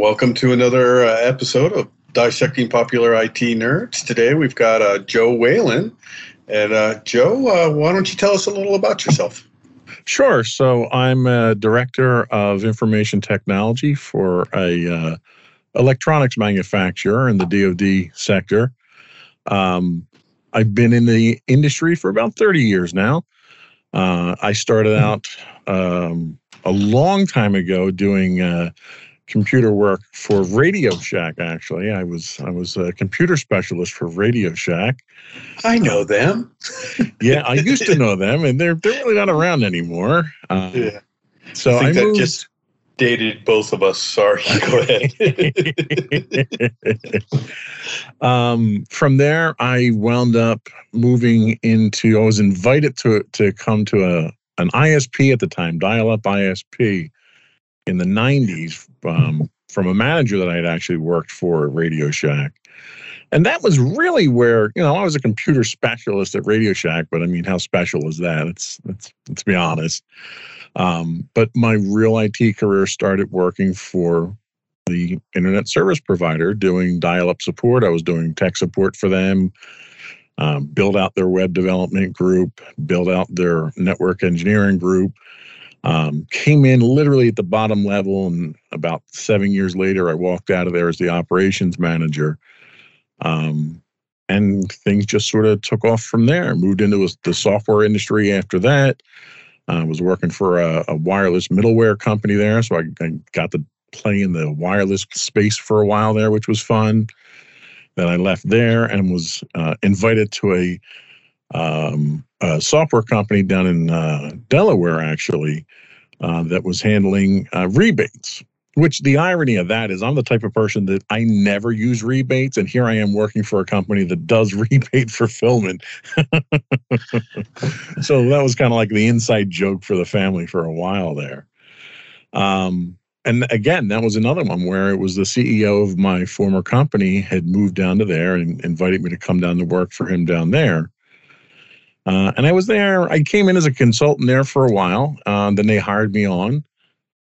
welcome to another uh, episode of Dissecting Popular IT Nerds. Today we've got uh, Joe Whalen. And uh, Joe, uh, why don't you tell us a little about yourself? Sure. So I'm a director of information technology for a uh, electronics manufacturer in the DoD sector. Um, I've been in the industry for about 30 years now. Uh, I started out um, a long time ago doing computer work for Radio Shack. Actually, I was I was a computer specialist for Radio Shack. I know them. yeah, I used to know them, and they're they're really not around anymore. Um, yeah. So I, I moved, just dated both of us. Sorry, go ahead. um, from there, I wound up moving into. I was invited to to come to a an ISP at the time, dial-up ISP, in the '90s um, from a manager that I had actually worked for at Radio Shack. And that was really where, you know, I was a computer specialist at Radio Shack, but I mean, how special is that? It's, it's let's be honest. Um, but my real IT career started working for the internet service provider doing dial up support. I was doing tech support for them, um, build out their web development group, build out their network engineering group. Um, came in literally at the bottom level, and about seven years later, I walked out of there as the operations manager. Um, and things just sort of took off from there. Moved into the software industry after that. I was working for a, a, wireless middleware company there, so I, I, got to play in the wireless space for a while there, which was fun. Then I left there and was uh, invited to a, um, a, software company down in uh, Delaware, actually, uh, that was handling uh, rebates. Which the irony of that is, I'm the type of person that I never use rebates, and here I am working for a company that does rebate fulfillment. so that was kind of like the inside joke for the family for a while there. Um, and again, that was another one where it was the CEO of my former company had moved down to there and invited me to come down to work for him down there. Uh, and I was there. I came in as a consultant there for a while. Uh, then they hired me on.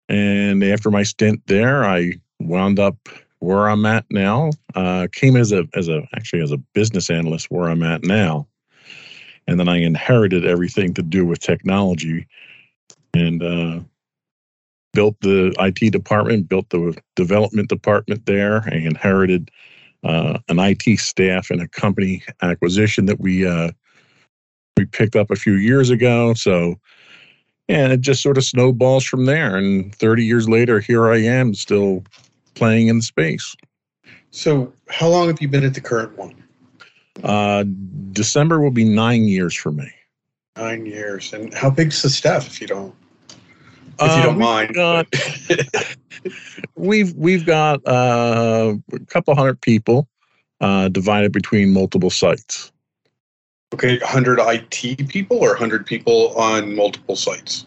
And after my stint there, I wound up where I'm at now. Uh, came as a as a actually as a business analyst where I'm at now, and then I inherited everything to do with technology, and uh, built the IT department, built the development department there. I inherited uh, an IT staff and a company acquisition that we uh, we picked up a few years ago. So and it just sort of snowballs from there. And 30 years later, here I am still playing in space. So, how long have you been at the current one? Uh, December will be nine years for me. Nine years. And how big's the staff, if you don't? If uh, you don't mind. Got, we've we've got uh, a couple hundred people uh, divided between multiple sites. Okay, 100 IT people or 100 people on multiple sites?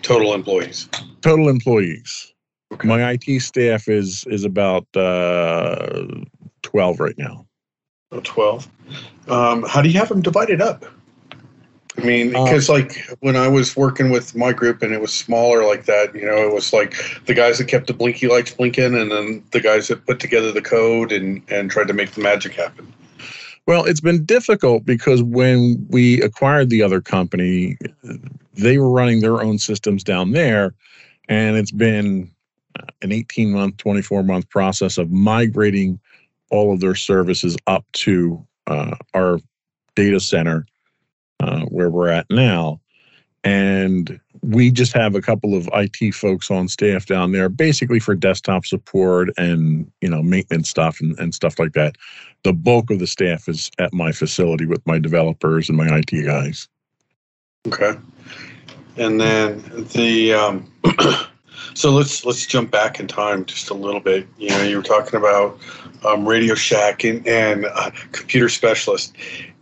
Total employees? Total employees. Okay. My IT staff is is about uh, 12 right now. Oh, 12. Um, how do you have them divided up? I mean, because uh, like when I was working with my group and it was smaller like that, you know, it was like the guys that kept the blinky lights blinking and then the guys that put together the code and, and tried to make the magic happen. Well, it's been difficult because when we acquired the other company, they were running their own systems down there. And it's been an 18 month, 24 month process of migrating all of their services up to uh, our data center uh, where we're at now. And we just have a couple of IT folks on staff down there, basically for desktop support and you know maintenance stuff and, and stuff like that. The bulk of the staff is at my facility with my developers and my IT guys. Okay, and then the um, so let's let's jump back in time just a little bit. You know, you were talking about um, Radio Shack and, and uh, computer specialist.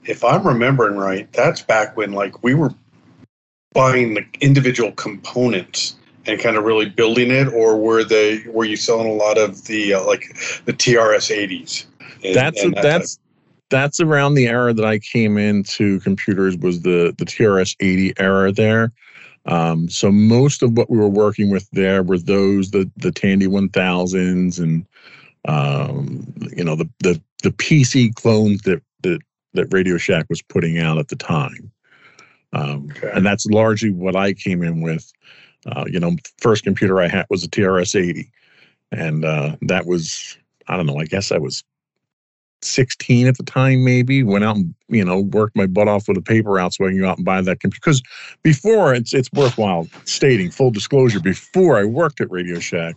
If I'm remembering right, that's back when like we were buying the individual components and kind of really building it, or were they were you selling a lot of the uh, like the TRS 80s? that's and that that's type? that's around the era that I came into computers was the the TRS 80 era there. Um, so most of what we were working with there were those the the Tandy 1000s and um, you know the the the PC clones that that that Radio Shack was putting out at the time. Um, okay. And that's largely what I came in with. Uh, you know, first computer I had was a TRS 80, and uh, that was I don't know. I guess I was 16 at the time, maybe. Went out and you know worked my butt off with a paper out so I can go out and buy that computer. Because before it's it's worthwhile stating full disclosure. Before I worked at Radio Shack,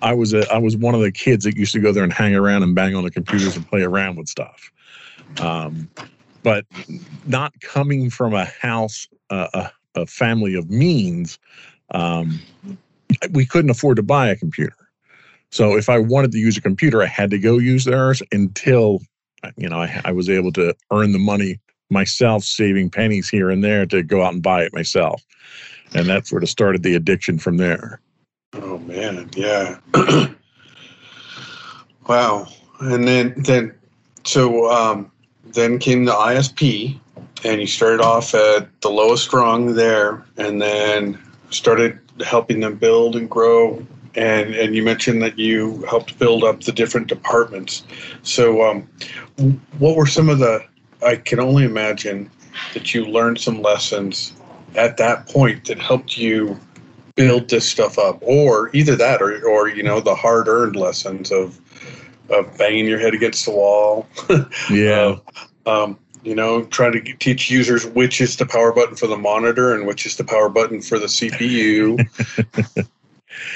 I was a I was one of the kids that used to go there and hang around and bang on the computers and play around with stuff. Um, but not coming from a house, uh, a, a family of means, um, we couldn't afford to buy a computer. So if I wanted to use a computer, I had to go use theirs until, you know, I, I was able to earn the money myself, saving pennies here and there to go out and buy it myself. And that sort of started the addiction from there. Oh man, yeah. wow. And then then so um then came the ISP and you started off at the lowest rung there and then started helping them build and grow. And and you mentioned that you helped build up the different departments. So um, what were some of the i can only imagine that you learned some lessons at that point that helped you build this stuff up or either that or, or you know the hard earned lessons of of banging your head against the wall. Yeah. Uh, um, you know trying to teach users which is the power button for the monitor and which is the power button for the cpu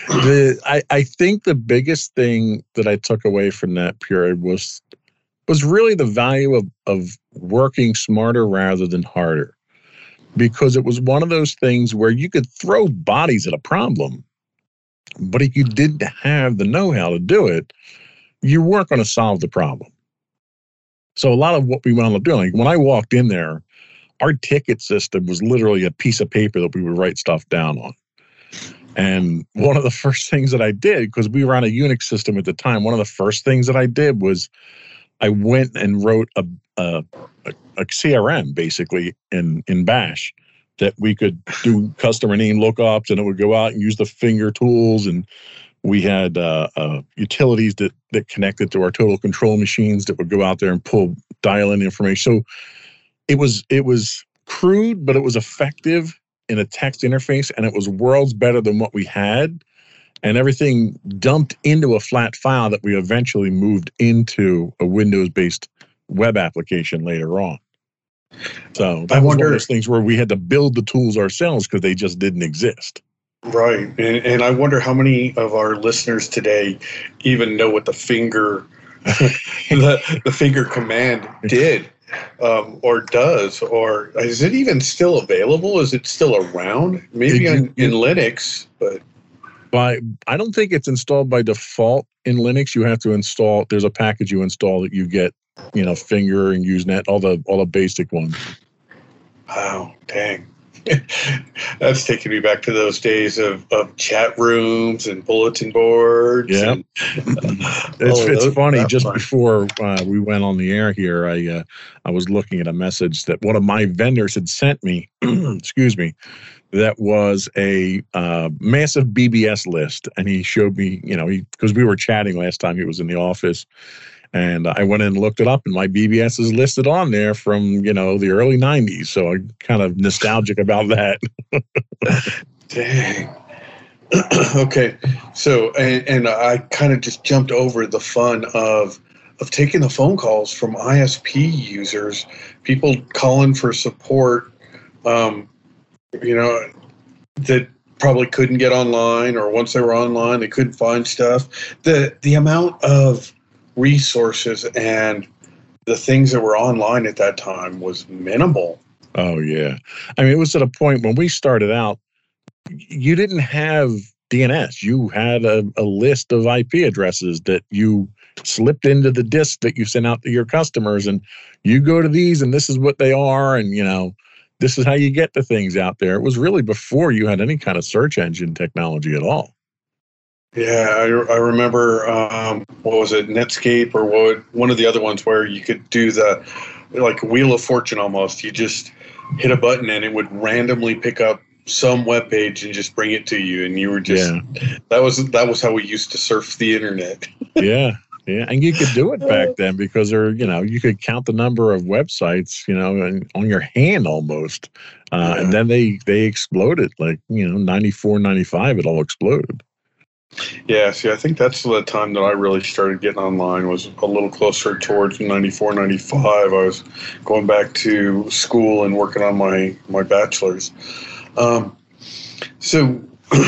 the I, I think the biggest thing that i took away from that period was was really the value of of working smarter rather than harder. Because it was one of those things where you could throw bodies at a problem, but if you didn't have the know how to do it, you weren't going to solve the problem. So a lot of what we wound up doing, when I walked in there, our ticket system was literally a piece of paper that we would write stuff down on. And one of the first things that I did, because we were on a Unix system at the time, one of the first things that I did was I went and wrote a, a, a CRM basically in in Bash that we could do customer name lookups and it would go out and use the finger tools and we had uh, uh, utilities that that connected to our total control machines that would go out there and pull dial in information. So it was it was crude, but it was effective in a text interface, and it was worlds better than what we had. And everything dumped into a flat file that we eventually moved into a Windows based web application later on. So that I was wonder, one of those things where we had to build the tools ourselves because they just didn't exist. Right, and, and I wonder how many of our listeners today even know what the finger, the, the finger command did, um, or does, or is it even still available? Is it still around? Maybe in, in Linux, but by I don't think it's installed by default in Linux. You have to install. There's a package you install that you get you know, Finger and Usenet, all the all the basic ones. Wow, dang. That's taking me back to those days of, of chat rooms and bulletin boards. Yeah, and, it's it's funny. Just fun. before uh, we went on the air here, I uh, I was looking at a message that one of my vendors had sent me. excuse me, that was a uh, massive BBS list, and he showed me. You know, because we were chatting last time he was in the office, and I went and looked it up, and my BBS is listed on there from you know the early '90s. So I'm kind of nostalgic about that. Dang. okay, so and, and I kind of just jumped over the fun of of taking the phone calls from ISP users, people calling for support. Um, you know that probably couldn't get online, or once they were online, they couldn't find stuff. The the amount of resources and the things that were online at that time was minimal. Oh yeah. I mean it was at a point when we started out you didn't have DNS. You had a, a list of IP addresses that you slipped into the disk that you sent out to your customers and you go to these and this is what they are and you know this is how you get the things out there. It was really before you had any kind of search engine technology at all. Yeah, I, I remember um, what was it, Netscape or what? One of the other ones where you could do the like Wheel of Fortune almost. You just hit a button and it would randomly pick up some web page and just bring it to you, and you were just yeah. that was that was how we used to surf the internet. yeah, yeah, and you could do it back then because there, you know, you could count the number of websites, you know, on your hand almost, uh, yeah. and then they they exploded like you know 94, 95, it all exploded. Yeah, see, I think that's the time that I really started getting online was a little closer towards 94, 95. I was going back to school and working on my, my bachelor's. Um, so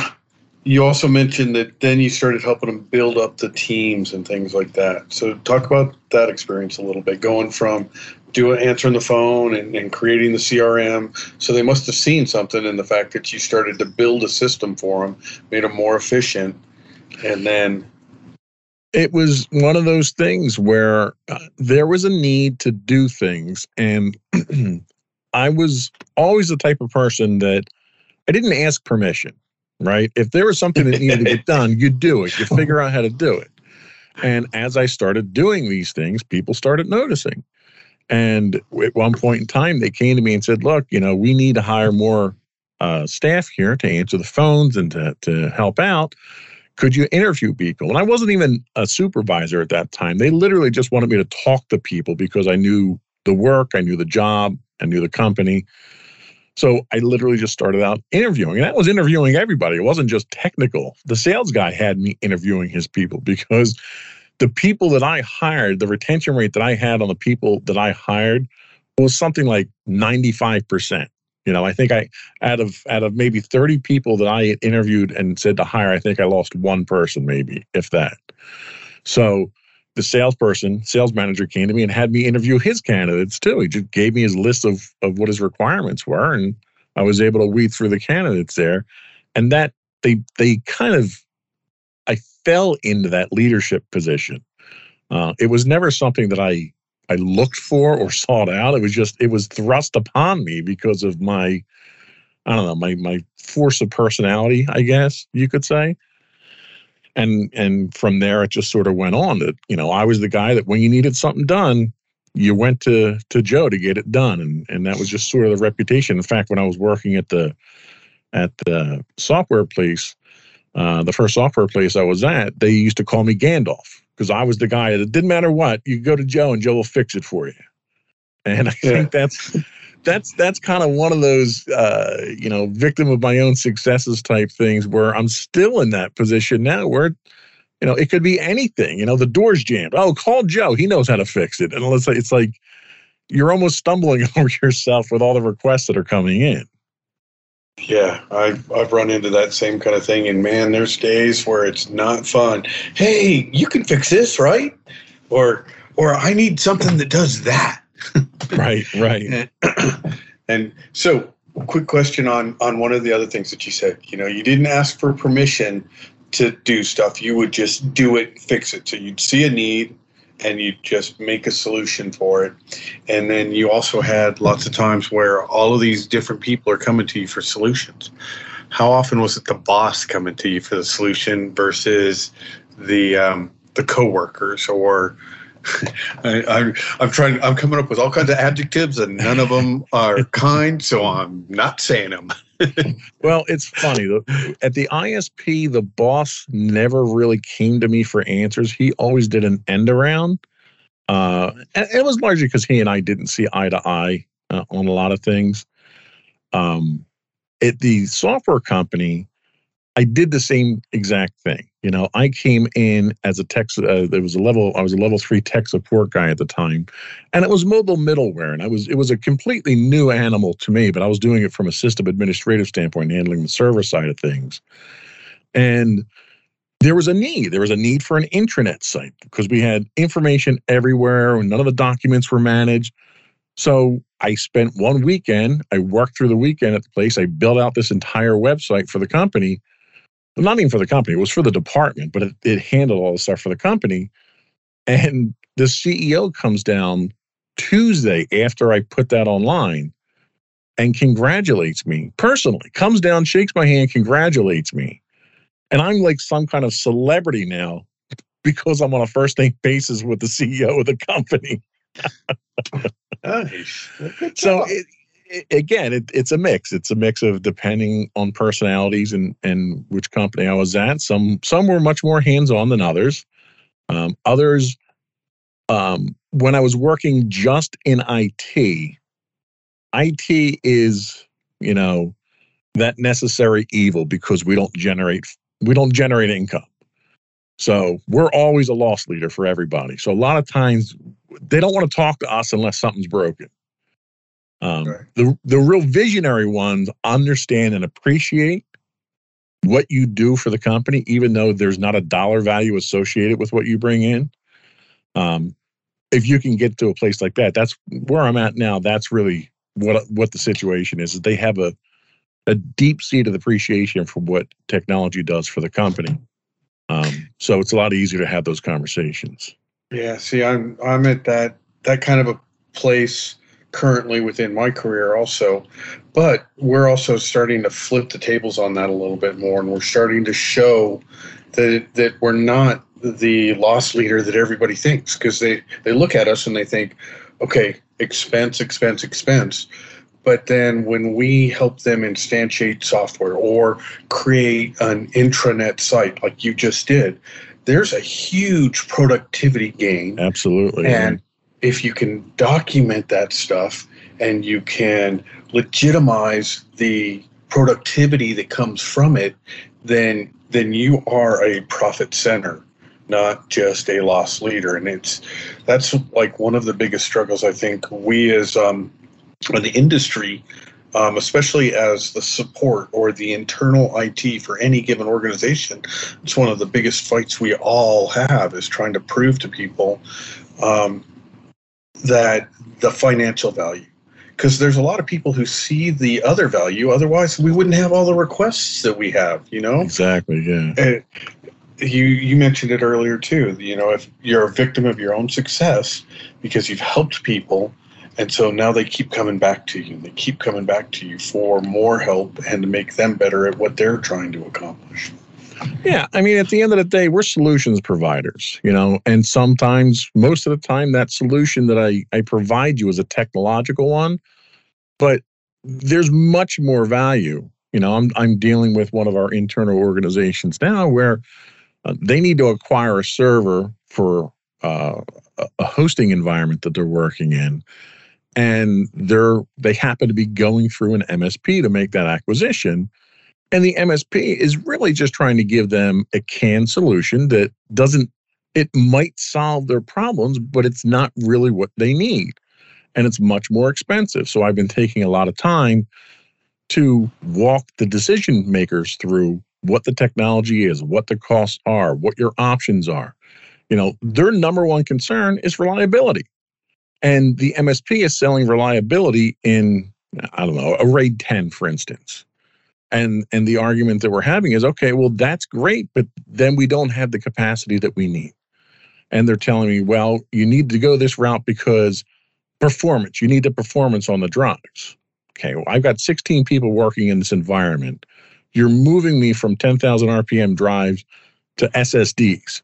you also mentioned that then you started helping them build up the teams and things like that. So talk about that experience a little bit, going from doing answering the phone and, and creating the CRM. So they must have seen something in the fact that you started to build a system for them, made them more efficient and then it was one of those things where uh, there was a need to do things and i was always the type of person that i didn't ask permission right? If there was something that needed to get done you do it. You figure out how to do it. And as i started doing these things people started noticing. And at one point in time they came to me and said look you know we need to hire more uh, staff here to answer the phones and to, to help out could you interview people? And I wasn't even a supervisor at that time. They literally just wanted me to talk to people because I knew the work, I knew the job, I knew the company. So I literally just started out interviewing. And that was interviewing everybody. It wasn't just technical. The sales guy had me interviewing his people because the people that I hired, the retention rate that I had on the people that I hired was something like 95%. You know, I think I out of out of maybe 30 people that I interviewed and said to hire, I think I lost one person, maybe, if that. So the salesperson, sales manager came to me and had me interview his candidates too. He just gave me his list of of what his requirements were, and I was able to weed through the candidates there. And that they they kind of I fell into that leadership position. Uh, it was never something that I I looked for or sought out. It was just it was thrust upon me because of my I don't know my my force of personality, I guess you could say. And and from there it just sort of went on that you know I was the guy that when you needed something done, you went to to Joe to get it done, and and that was just sort of the reputation. In fact, when I was working at the at the software place, uh, the first software place I was at, they used to call me Gandalf because I was the guy that it didn't matter what you go to Joe and Joe will fix it for you. And I yeah. think that's that's that's kind of one of those uh, you know victim of my own successes type things where I'm still in that position now where you know it could be anything. You know the door's jammed. Oh, call Joe. He knows how to fix it. And let's say it's like you're almost stumbling over yourself with all the requests that are coming in. Yeah, I've I've run into that same kind of thing, and man, there's days where it's not fun. Hey, you can fix this, right? Or or I need something that does that. right, right. and, and so, quick question on on one of the other things that you said. You know, you didn't ask for permission to do stuff. You would just do it, fix it. So you'd see a need, and you just make a solution for it. And then you also had lots of times where all of these different people are coming to you for solutions. How often was it the boss coming to you for the solution versus the um, the coworkers or I, I, I'm trying. I'm coming up with all kinds of adjectives, and none of them are kind, so I'm not saying them. well, it's funny. At the ISP, the boss never really came to me for answers. He always did an end around. Uh, and it was largely because he and I didn't see eye to eye uh, on a lot of things. Um, at the software company, I did the same exact thing. You know, I came in as a tech. Uh, there was a level. I was a level three tech support guy at the time, and it was mobile middleware, and I was. It was a completely new animal to me, but I was doing it from a system administrative standpoint, handling the server side of things, and there was a need. There was a need for an intranet site because we had information everywhere, and none of the documents were managed. So I spent one weekend. I worked through the weekend at the place. I built out this entire website for the company not even for the company, it was for the department, but it, it handled all the stuff for the company. And the CEO comes down Tuesday after I put that online and congratulates me personally, comes down, shakes my hand, congratulates me. And I'm like some kind of celebrity now because I'm on a first name basis with the CEO of the company. nice. so it, again, it, it's a mix. It's a mix of depending on personalities and and which company I was at. Some some were much more hands on than others. Um, others, um, when I was working just in IT, IT is you know that necessary evil because we don't generate we don't generate income. So we're always a loss leader for everybody. So a lot of times they don't want to talk to us unless something's broken. Um, right. The the real visionary ones understand and appreciate what you do for the company, even though there's not a dollar value associated with what you bring in. Um, if you can get to a place like that, that's where I'm at now. That's really what what the situation is. is they have a a deep seated appreciation for what technology does for the company. Um, so it's a lot easier to have those conversations. Yeah. See, I'm I'm at that that kind of a place currently within my career also but we're also starting to flip the tables on that a little bit more and we're starting to show that that we're not the loss leader that everybody thinks because they they look at us and they think okay expense expense expense. But then when we help them instantiate software or create an intranet site like you just did there's a huge productivity gain. Absolutely. And if you can document that stuff and you can legitimize the productivity that comes from it, then then you are a profit center, not just a loss leader. And it's that's like one of the biggest struggles I think we as um, the industry, um, especially as the support or the internal IT for any given organization, it's one of the biggest fights we all have is trying to prove to people um, that the financial value. Because there's a lot of people who see the other value otherwise we wouldn't have all the requests that we have you know? Exactly yeah. And you you mentioned it earlier too you know if you're a victim of your own success because you've helped people and so now they keep coming back to you they keep coming back to you for more help and to make them better at what they're trying to accomplish yeah, I mean, at the end of the day, we're solutions providers, you know, and sometimes, most of the time, that solution that I, I provide you is a technological one, but there's much more value. You know, I'm I'm dealing with one of our internal organizations now where uh, they need to acquire a server for uh, a hosting environment that they're working in, and they're they happen to be going through an MSP to make that acquisition and the MSP is really just trying to give them a canned solution that doesn't, it might solve their problems, but it's not really what they need. And it's much more expensive. So I've been taking a lot of time to walk the decision makers through what the technology is, what the costs are, what your options are. You know, their number one concern is reliability. And the MSP is selling reliability in, I don't know, a RAID 10, for instance and and the argument that we're having is okay well that's great but then we don't have the capacity that we need. And they're telling me well you need to go this route because performance you need the performance on the drives okay well i've got 16 people working in this environment. You're moving me from 10,000 rpm drives to ssds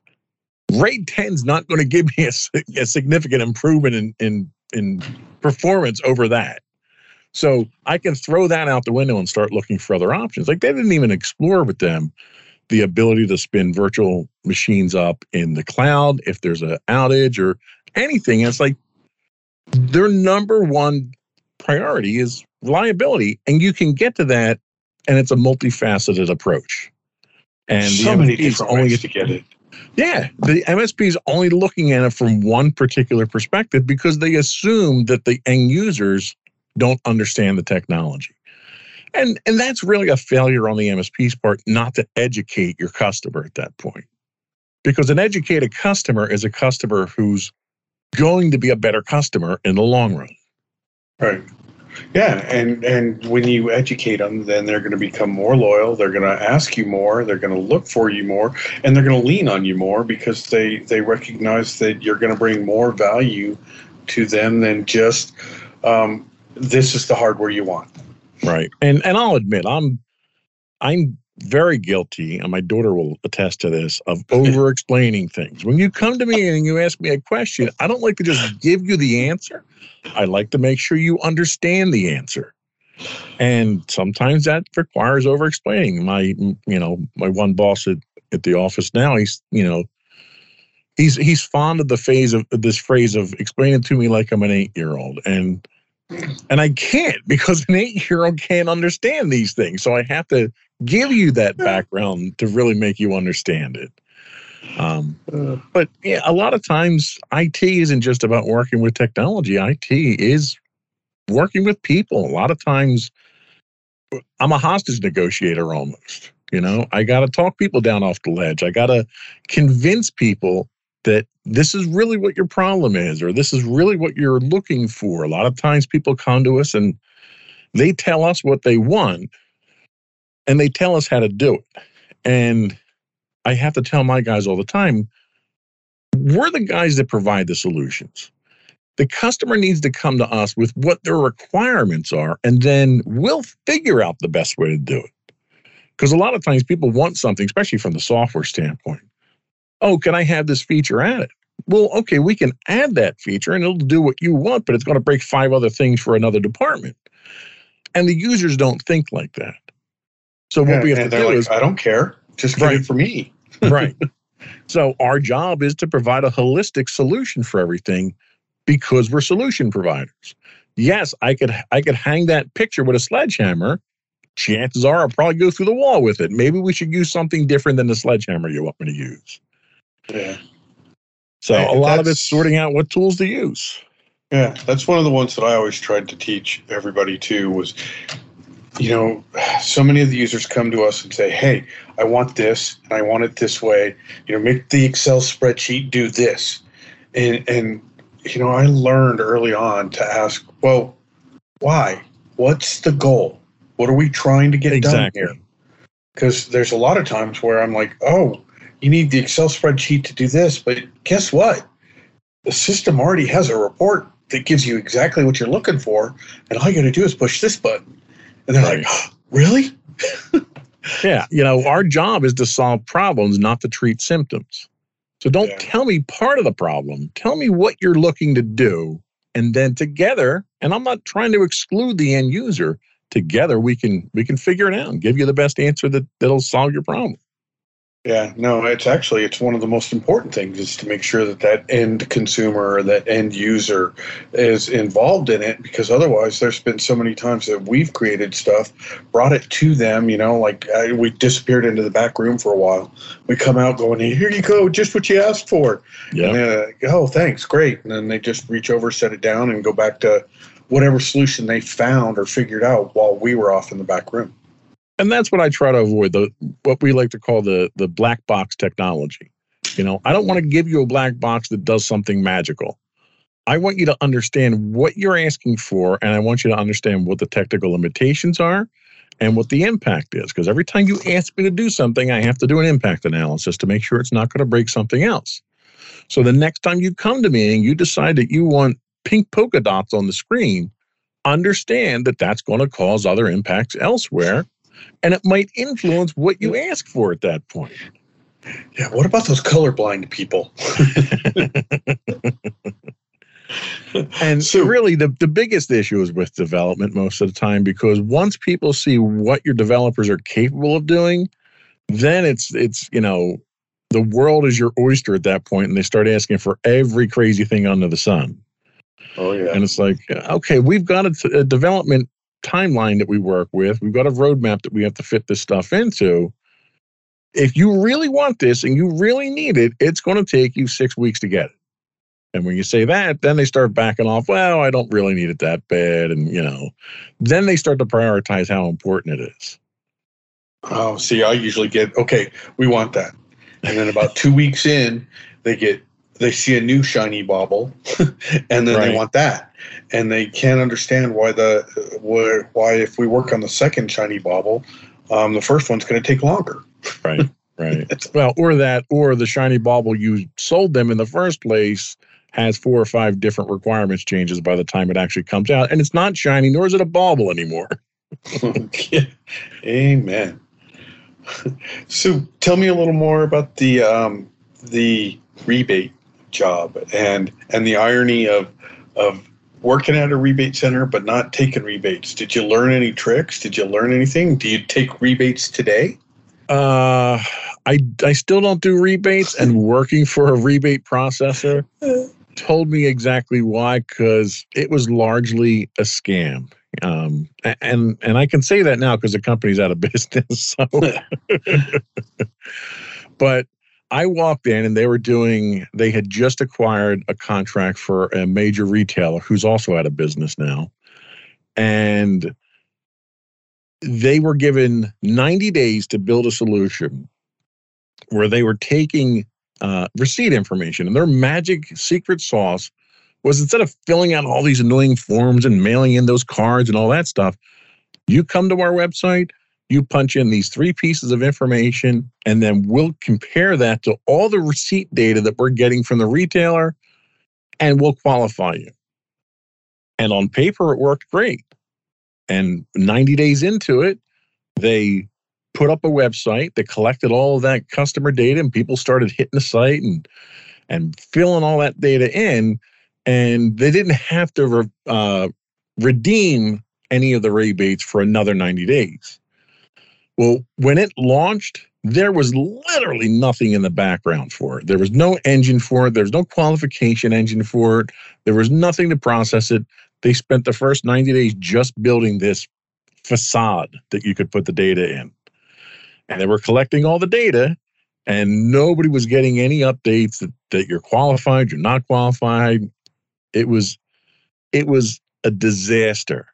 raid 10 is not going to give me a, a significant improvement in in in performance over that so I can throw that out the window and start looking for other options. Like they didn't even explore with them the ability to spin virtual machines up in the cloud if there's an outage or anything. And it's like their number one priority is reliability. And you can get to that, and it's a multifaceted approach. And so many different only ways to get it. Yeah, the MSP is only looking at it from one particular perspective because they assume that the end users don't understand the technology. And, and that's really a failure on the MSP's part not to educate your customer at that point. Because an educated customer is a customer who's going to be a better customer in the long run. Right. Yeah, and and when you educate them, then they're going to become more loyal. They're going to ask you more. They're going to look for you more, and they're going to lean on you more because they they recognize that you're going to bring more value to them than just um, this is the hardware you want. Right. And and I'll admit I'm I'm very guilty, and my daughter will attest to this, of over explaining things. When you come to me and you ask me a question, I don't like to just give you the answer. I like to make sure you understand the answer. And sometimes that requires over explaining. My, you know, my one boss at, at the office now, he's, you know, he's he's fond of the phase of this phrase of explain it to me like I'm an eight year old. And and I can't because an eight year old can't understand these things. So I have to give you that background to really make you understand it. Um, but yeah, a lot of times IT isn't just about working with technology. IT is working with people. A lot of times I'm a hostage negotiator almost. You know, I got to talk people down off the ledge. I got to convince people that this is really what your problem is or this is really what you're looking for. A lot of times people come to us and they tell us what they want and they tell us how to do it. And I have to tell my guys all the time we're the guys that provide the solutions. The customer needs to come to us with what their requirements are, and then we'll figure out the best way to do it. Because a lot of times people want something, especially from the software standpoint. Oh, can I have this feature added? Well, okay, we can add that feature and it'll do what you want, but it's going to break five other things for another department. And the users don't think like that. So what we have and to they're do like, is I don't care. Just get Right. it for me. right. So our job is to provide a holistic solution for everything because we're solution providers. Yes, I could I could hang that picture with a sledgehammer. Chances are I'll probably go through the wall with it. Maybe we should use something different than the sledgehammer you want me to use. Yeah. So a lot of it's sorting out what tools to use. Yeah, that's one of the ones that I always tried to teach everybody too was, you know, so many of the users come to us and say, "Hey, I want this, and I want it this way. You know, make the Excel spreadsheet do this." And and you know, I learned early on to ask, "Well, why? What's the goal? What are we trying to get Exactly. done here?" Because there's a lot of times where I'm like, "Oh, you need the Excel spreadsheet to do this," but guess what? The system already has a report that gives you exactly what you're looking for, and all you got to do is push this button. And they're like, "Really?" Yeah, you know, our job is to solve problems, not to treat symptoms. So don't Yeah. tell me part of the problem. Tell me what you're looking to do. And then together, and I'm not trying to exclude the end user, together we can we can figure it out and give you the best answer that, that'll solve your problem. Yeah, no, it's actually it's one of the most important things is to make sure that that end consumer or that end user is involved in it because otherwise there's been so many times that we've created stuff, brought it to them, you know, like I, we disappeared into the back room for a while. We come out going, "Here you go, just what you asked for." And Yeah. they're like, "Oh, thanks, great." And then they just reach over, set it down and go back to whatever solution they found or figured out while we were off in the back room. And that's what I try to avoid, the what we like to call the the black box technology. You know, I don't want to give you a black box that does something magical. I want you to understand what you're asking for, and I want you to understand what the technical limitations are and what the impact is. Because every time you ask me to do something, I have to do an impact analysis to make sure it's not going to break something else. So the next time you come to me and you decide that you want pink polka dots on the screen, understand that that's going to cause other impacts elsewhere and it might influence what you ask for at that point. Yeah, what about those colorblind people? And So- really, the, the biggest issue is with development most of the time because once people see what your developers are capable of doing, then it's it's you know the world is your oyster at that point, and they start asking for every crazy thing under the sun. Oh yeah. And it's like, okay, we've got a, a development timeline that we work with. We've got a roadmap that we have to fit this stuff into. If you really want this and you really need it, it's going to take you six weeks to get it. And when you say that, then they start backing off. Well, I don't really need it that bad. And, you know, then they start to prioritize how important it is. Oh, see, I usually get okay. We want that, and then about two weeks in, they get they see a new shiny bauble, and then Right. they want that, and they can't understand why the why, why if we work on the second shiny bauble, um, the first one's going to take longer. Right. Right. Well, or that, or the shiny bauble you sold them in the first place has four or five different requirements changes by the time it actually comes out. And it's not shiny, nor is it a bauble anymore. amen. So, tell me a little more about the um, the rebate job and and the irony of of working at a rebate center but not taking rebates, did you learn any tricks? Did you learn anything? Do you take rebates today? Uh, I I still don't do rebates, and working for a rebate processor told me exactly why because it was largely a scam. Um, and and I can say that now because the company's out of business. So, but I walked in and they were doing. They had just acquired a contract for a major retailer who's also out of business now, and they were given 90 days to build a solution where they were taking uh, receipt information and their magic secret sauce was instead of filling out all these annoying forms and mailing in those cards and all that stuff, you come to our website, you punch in these three pieces of information, and then we'll compare that to all the receipt data that we're getting from the retailer and we'll qualify you. And on paper, it worked great. And 90 days into it, they put up a website that collected all of that customer data and people started hitting the site and and filling all that data in and they didn't have to re, uh, redeem any of the rebates for another 90 days well when it launched there was literally nothing in the background for it. There was no engine for it. There was no qualification engine for it. There was nothing to process it. They spent the first 90 days just building this facade that you could put the data in. And they were collecting all the data and nobody was getting any updates that, that you're qualified you're not qualified. It was it was a disaster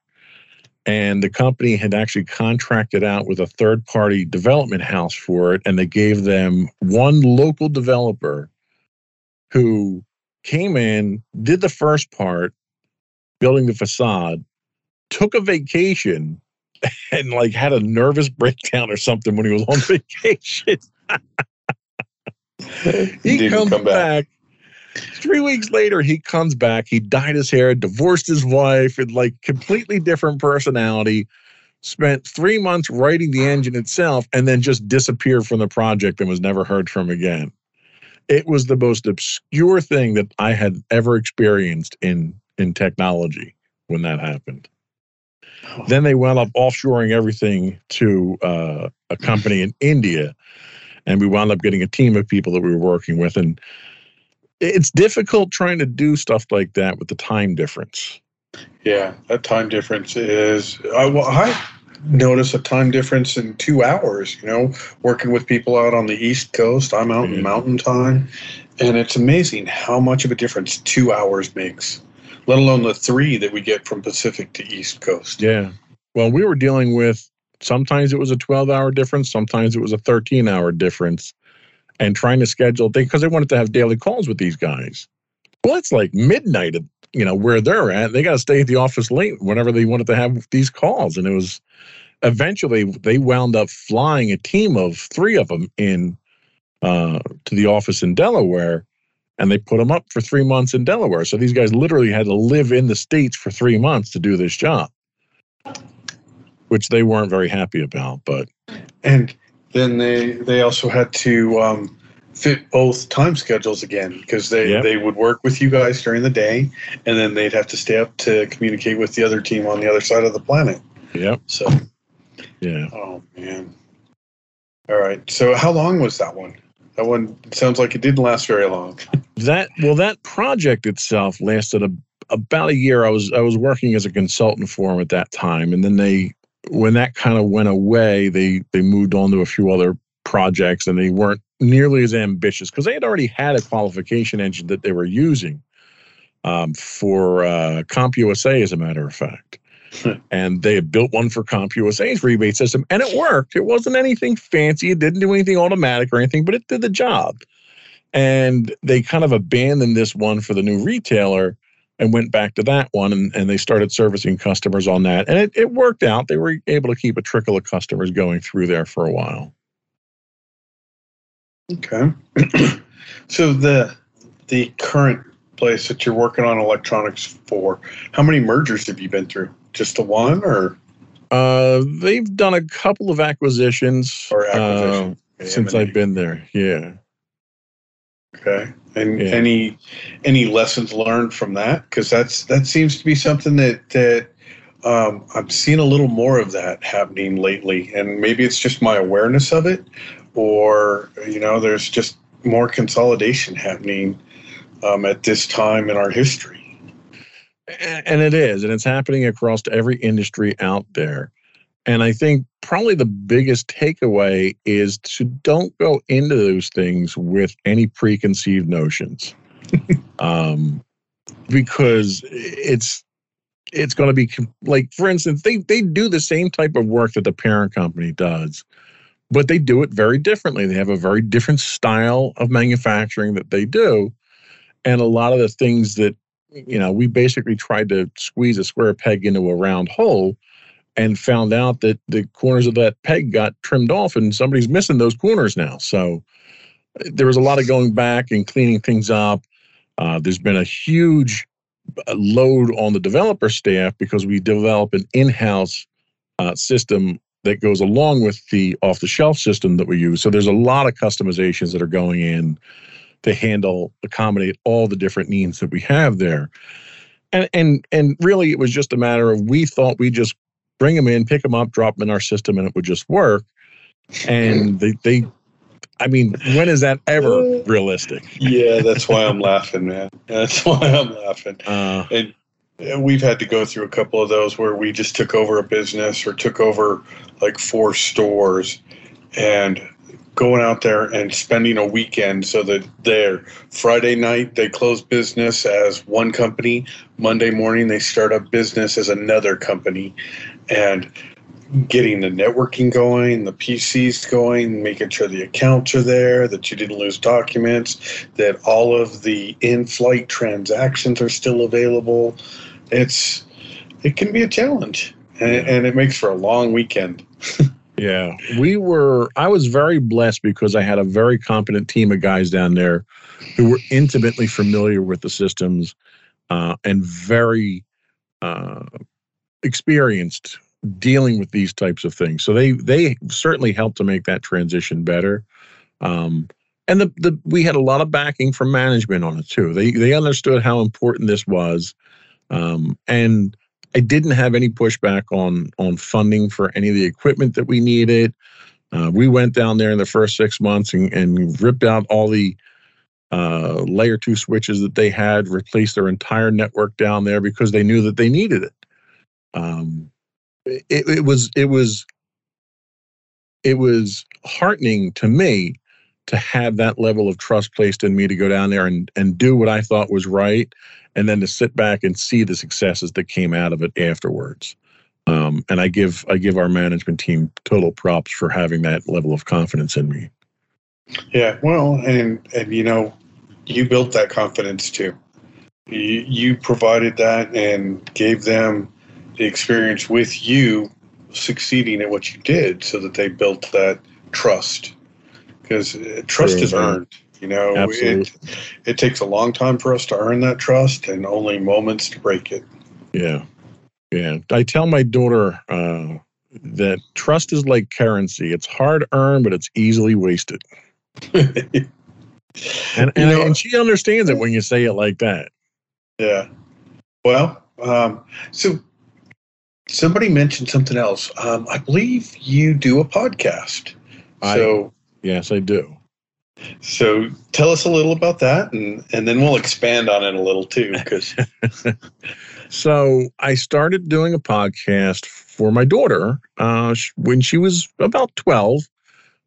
and the company had actually contracted out with a third party development house for it and they gave them one local developer who came in did the first part building the facade took a vacation and like had a nervous breakdown or something when he was on vacation. he Didn't comes come back. back. Three weeks later, he comes back. He dyed his hair, divorced his wife, and like completely different personality. Spent three months writing the engine itself, and then just disappeared from the project and was never heard from again. It was the most obscure thing that I had ever experienced in in technology when that happened. Then they wound up offshoring everything to uh, a company in India, and we wound up getting a team of people that we were working with. And it's difficult trying to do stuff like that with the time difference. Yeah, that time difference is. I well, I notice a time difference in two hours. You know, working with people out on the East Coast, I'm out Mhm. in Mountain Time, and it's amazing how much of a difference two hours makes. Let alone the three that we get from Pacific to East Coast. Yeah. Well, we were dealing with sometimes it was a 12 hour difference, sometimes it was a 13 hour difference, and trying to schedule things because they wanted to have daily calls with these guys. Well, it's like midnight, you know, where they're at. They got to stay at the office late whenever they wanted to have these calls. And it was eventually they wound up flying a team of three of them in uh, to the office in Delaware. And they put them up for three months in Delaware. So these guys literally had to live in the States for three months to do this job which they weren't very happy about. But And then they they also had to um, fit both time schedules again because they Yep. they would work with you guys during the day, and then they'd have to stay up to communicate with the other team on the other side of the planet. yep, So, yeah. oh man. All right. So, how long was that one? That one sounds like it didn't last very long. That well, that project itself lasted a, about a year. I was I was working as a consultant for them at that time, and then they when that kind of went away, they they moved on to a few other projects, and they weren't nearly as ambitious because they had already had a qualification engine that they were using um, for uh, CompUSA, as a matter of fact. and they had built one for CompUSA's rebate system, and it worked. It wasn't anything fancy. It didn't do anything automatic or anything, but it did the job. And they kind of abandoned this one for the new retailer and went back to that one, and, and they started servicing customers on that. And it, it worked out. They were able to keep a trickle of customers going through there for a while. Okay. so the the current place that you're working on electronics for, how many mergers have you been through? Just the one, or Uh, they've done a couple of acquisitions, or uh, since I've been there. Yeah. Okay. And Yeah. any any lessons learned from that? Because that's that seems to be something that that um, i'm seeing a little more of that happening lately. And maybe it's just my awareness of it or you know there's just more consolidation happening um, at this time in our history. And it is and it's happening across every industry out there. And i think probably the biggest takeaway is to don't go into those things with any preconceived notions. Um, because it's it's going to be like for instance they they do the same type of work that the parent company does but they do it very differently. They have a very different style of manufacturing that they do. And a lot of the things that you know we basically tried to squeeze a square peg into a round hole and found out that the corners of that peg got trimmed off and somebody's missing those corners now so there was a lot of going back and cleaning things up uh, there's been a huge uh, load on the developer staff because we develop an in-house uh, system that goes along with the off-the-shelf system that we use. So there's a lot of customizations that are going in to handle accommodate all the different needs that we have there. And and and really, it was just a matter of we thought we just bring them in, pick them up, drop them in our system, and it would just work. And they they. I mean, when is that ever realistic? yeah that's why i'm laughing man that's why i'm laughing Uh, and uh, we've had to go through a couple of those where we just took over a business or took over like four stores and going out there and spending a weekend so that they're Friday night they close business as one company, Monday morning they start up business as another company and getting the networking going, the PCs going, making sure the accounts are there, that you didn't lose documents, that all of the in-flight transactions are still available. It's it can be a challenge, and, and it makes for a long weekend. Yeah, we were. I was very blessed because I had a very competent team of guys down there who were intimately familiar with the systems uh, and very uh, experienced dealing with these types of things. So they they certainly helped to make that transition better. Um, and the, the we had a lot of backing from management on it too. They they understood how important this was, um, and I didn't have any pushback on on funding for any of the equipment that we needed. Uh, we went down there in the first six months and, and ripped out all the uh, layer two switches that they had, replaced their entire network down there because they knew that they needed it. Um, it, it was it was it was heartening to me to have that level of trust placed in me to go down there and, and do what I thought was right, and then to sit back and see the successes that came out of it afterwards. Um, and I give I give our management team total props for having that level of confidence in me. Yeah, well, and and you know, you built that confidence too. You, you provided that and gave them the experience with you succeeding at what you did, so that they built that trust. Because trust True, is earned. You know, Absolutely. it it takes a long time for us to earn that trust, and only moments to break it. Yeah, yeah. I tell my daughter uh, that trust is like currency; it's hard earned, but it's easily wasted. And You and, know- and she understands it when you say it like that. Yeah. Well, um, so somebody mentioned something else. Um, I believe you do a podcast. I- So, Yes, I do. so tell us a little about that, and and then we'll expand on it a little too, because So I started doing a podcast for my daughter uh, when she was about twelve.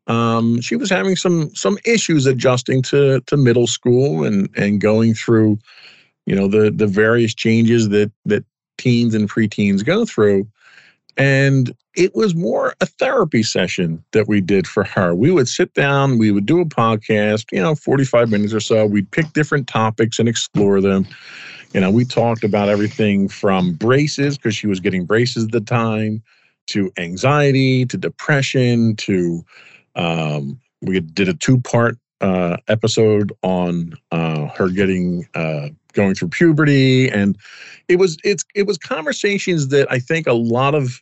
Um, she was having some some issues adjusting to to middle school and and going through, you know, the the various changes that that teens and preteens go through. And it was more a therapy session that we did for her. We would sit down, we would do a podcast, you know, 45 minutes or so. We'd pick different topics and explore them. You know, we talked about everything from braces, because she was getting braces at the time, to anxiety, to depression, to um, we did a two part uh, episode on uh, her getting uh, going through puberty, and it was it's it was conversations that I think a lot of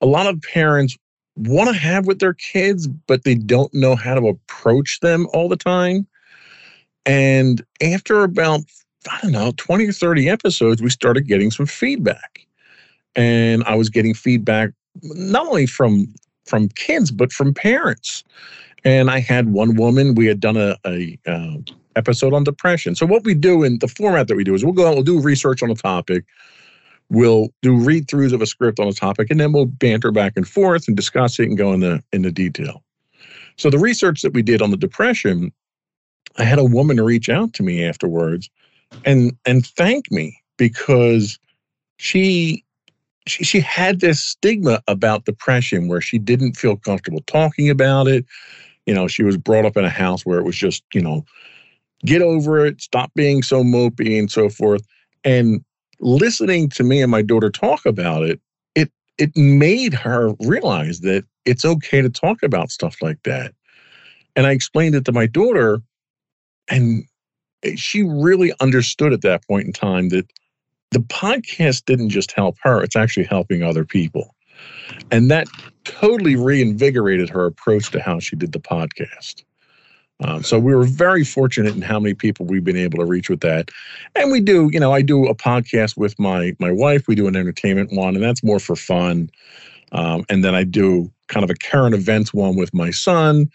a lot of parents want to have with their kids, but they don't know how to approach them all the time. And after about, I don't know, 20 or 30 episodes, we started getting some feedback. And I was getting feedback not only from from kids, but from parents. And I had one woman, we had done a, a uh, episode on depression. So what we do in the format that we do is we'll go out, we'll do research on a topic, we'll do read throughs of a script on a topic, and then we'll banter back and forth and discuss it and go into into detail. So the research that we did on the depression, I had a woman reach out to me afterwards and and thank me because she she she had this stigma about depression where she didn't feel comfortable talking about it. You know, she was brought up in a house where it was just, you know, get over it, stop being so mopey and so forth. And listening to me and my daughter talk about it, it it made her realize that it's okay to talk about stuff like that. And I explained it to my daughter, and she really understood at that point in time that the podcast didn't just help her, it's actually helping other people. And that totally reinvigorated her approach to how she did the podcast. Um, so we were very fortunate in how many people we've been able to reach with that. And we do, you know, I do a podcast with my my wife. We do an entertainment one, and that's more for fun. Um, and then I do kind of a current events one with my son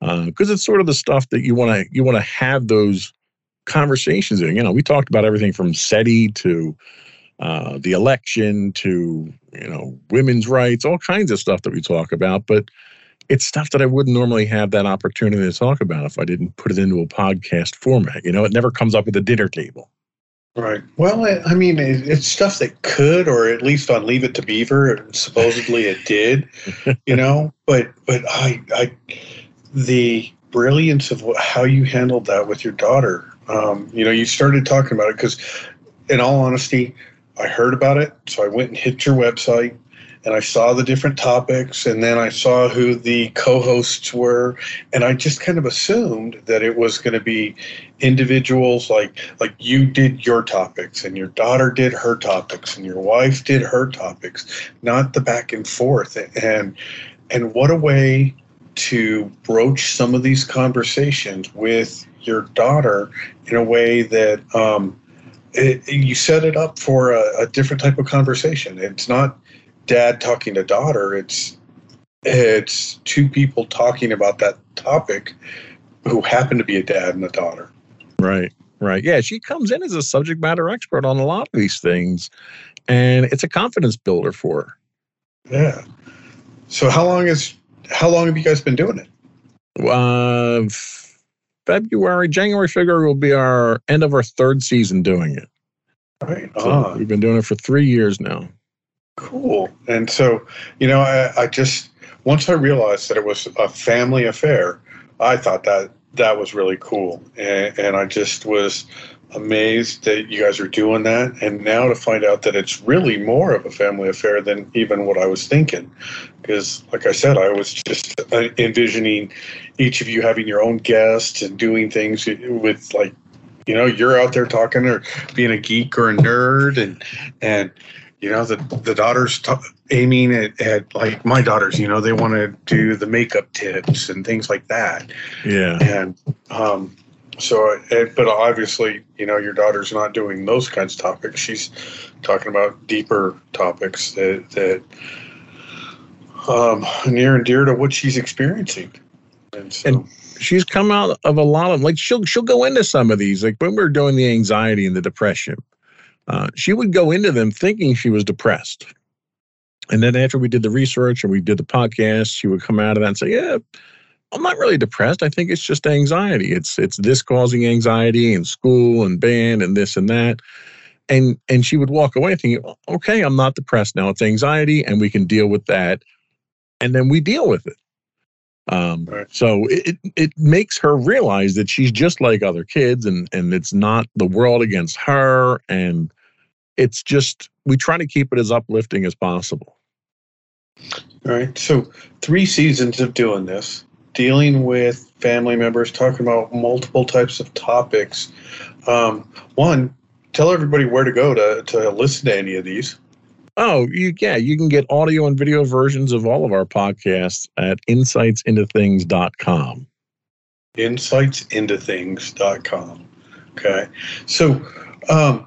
because uh, it's sort of the stuff that you want to you want to have those conversations in. You know, we talked about everything from SETI to uh, the election to you know women's rights, all kinds of stuff that we talk about. But it's stuff that I wouldn't normally have that opportunity to talk about if I didn't put it into a podcast format. You know, it never comes up at the dinner table. Right. Well, I mean, it's stuff that could, or at least on Leave It to Beaver, supposedly it did. You know, but but I I the brilliance of how you handled that with your daughter. Um, you know, you started talking about it because, in all honesty, I heard about it, so I went and hit your website and I saw the different topics, and then I saw who the co-hosts were, and I just kind of assumed that it was going to be individuals like like you did your topics, and your daughter did her topics, and your wife did her topics, not the back and forth. And and what a way to broach some of these conversations with your daughter in a way that um, it, you set it up for a, a, different type of conversation. It's not dad talking to daughter. It's it's two people talking about that topic who happen to be a dad and a daughter. Right. Right. Yeah, she comes in as a subject matter expert on a lot of these things, and it's a confidence builder for her. Yeah. So how long is how long have you guys been doing it? Uh, February, January, February will be our end of our third season doing it. Right. So. We've been doing it for three years now. Cool. And so, you know, I, I just once I realized that it was a family affair, I thought that that was really cool, and, and I just was amazed that you guys are doing that. And now to find out that it's really more of a family affair than even what I was thinking. Because, like I said, I was just uh, envisioning each of you having your own guests and doing things with like, you know, you're out there talking or being a geek or a nerd and, and, you know, the, the daughters t- aiming at, at like my daughters, you know, they want to do the makeup tips and things like that. Yeah. And, um, so, but obviously, you know, your daughter's not doing those kinds of topics. She's talking about deeper topics that that um, near and dear to what she's experiencing. And, so, and she's come out of a lot of like she'll she'll go into some of these like when we are doing the anxiety and the depression. Uh, she would go into them thinking she was depressed. And then after we did the research and we did the podcast, she would come out of that and say, "Yeah, I'm not really depressed. I think it's just anxiety. It's it's this causing anxiety and school and band and this and that. And and she would walk away thinking, okay, I'm not depressed now. It's anxiety, and we can deal with that. And then we deal with it. Um, right. So it it makes her realize that she's just like other kids, and and it's not the world against her. And it's just we try to keep it as uplifting as possible. All right. So three seasons of doing this dealing with family members, talking about multiple types of topics. Um, one, tell everybody where to go to, to listen to any of these. Oh, you, yeah, you can get audio and video versions of all of our podcasts at insightsintothings.com. insightsintothings.com. Okay. So, um,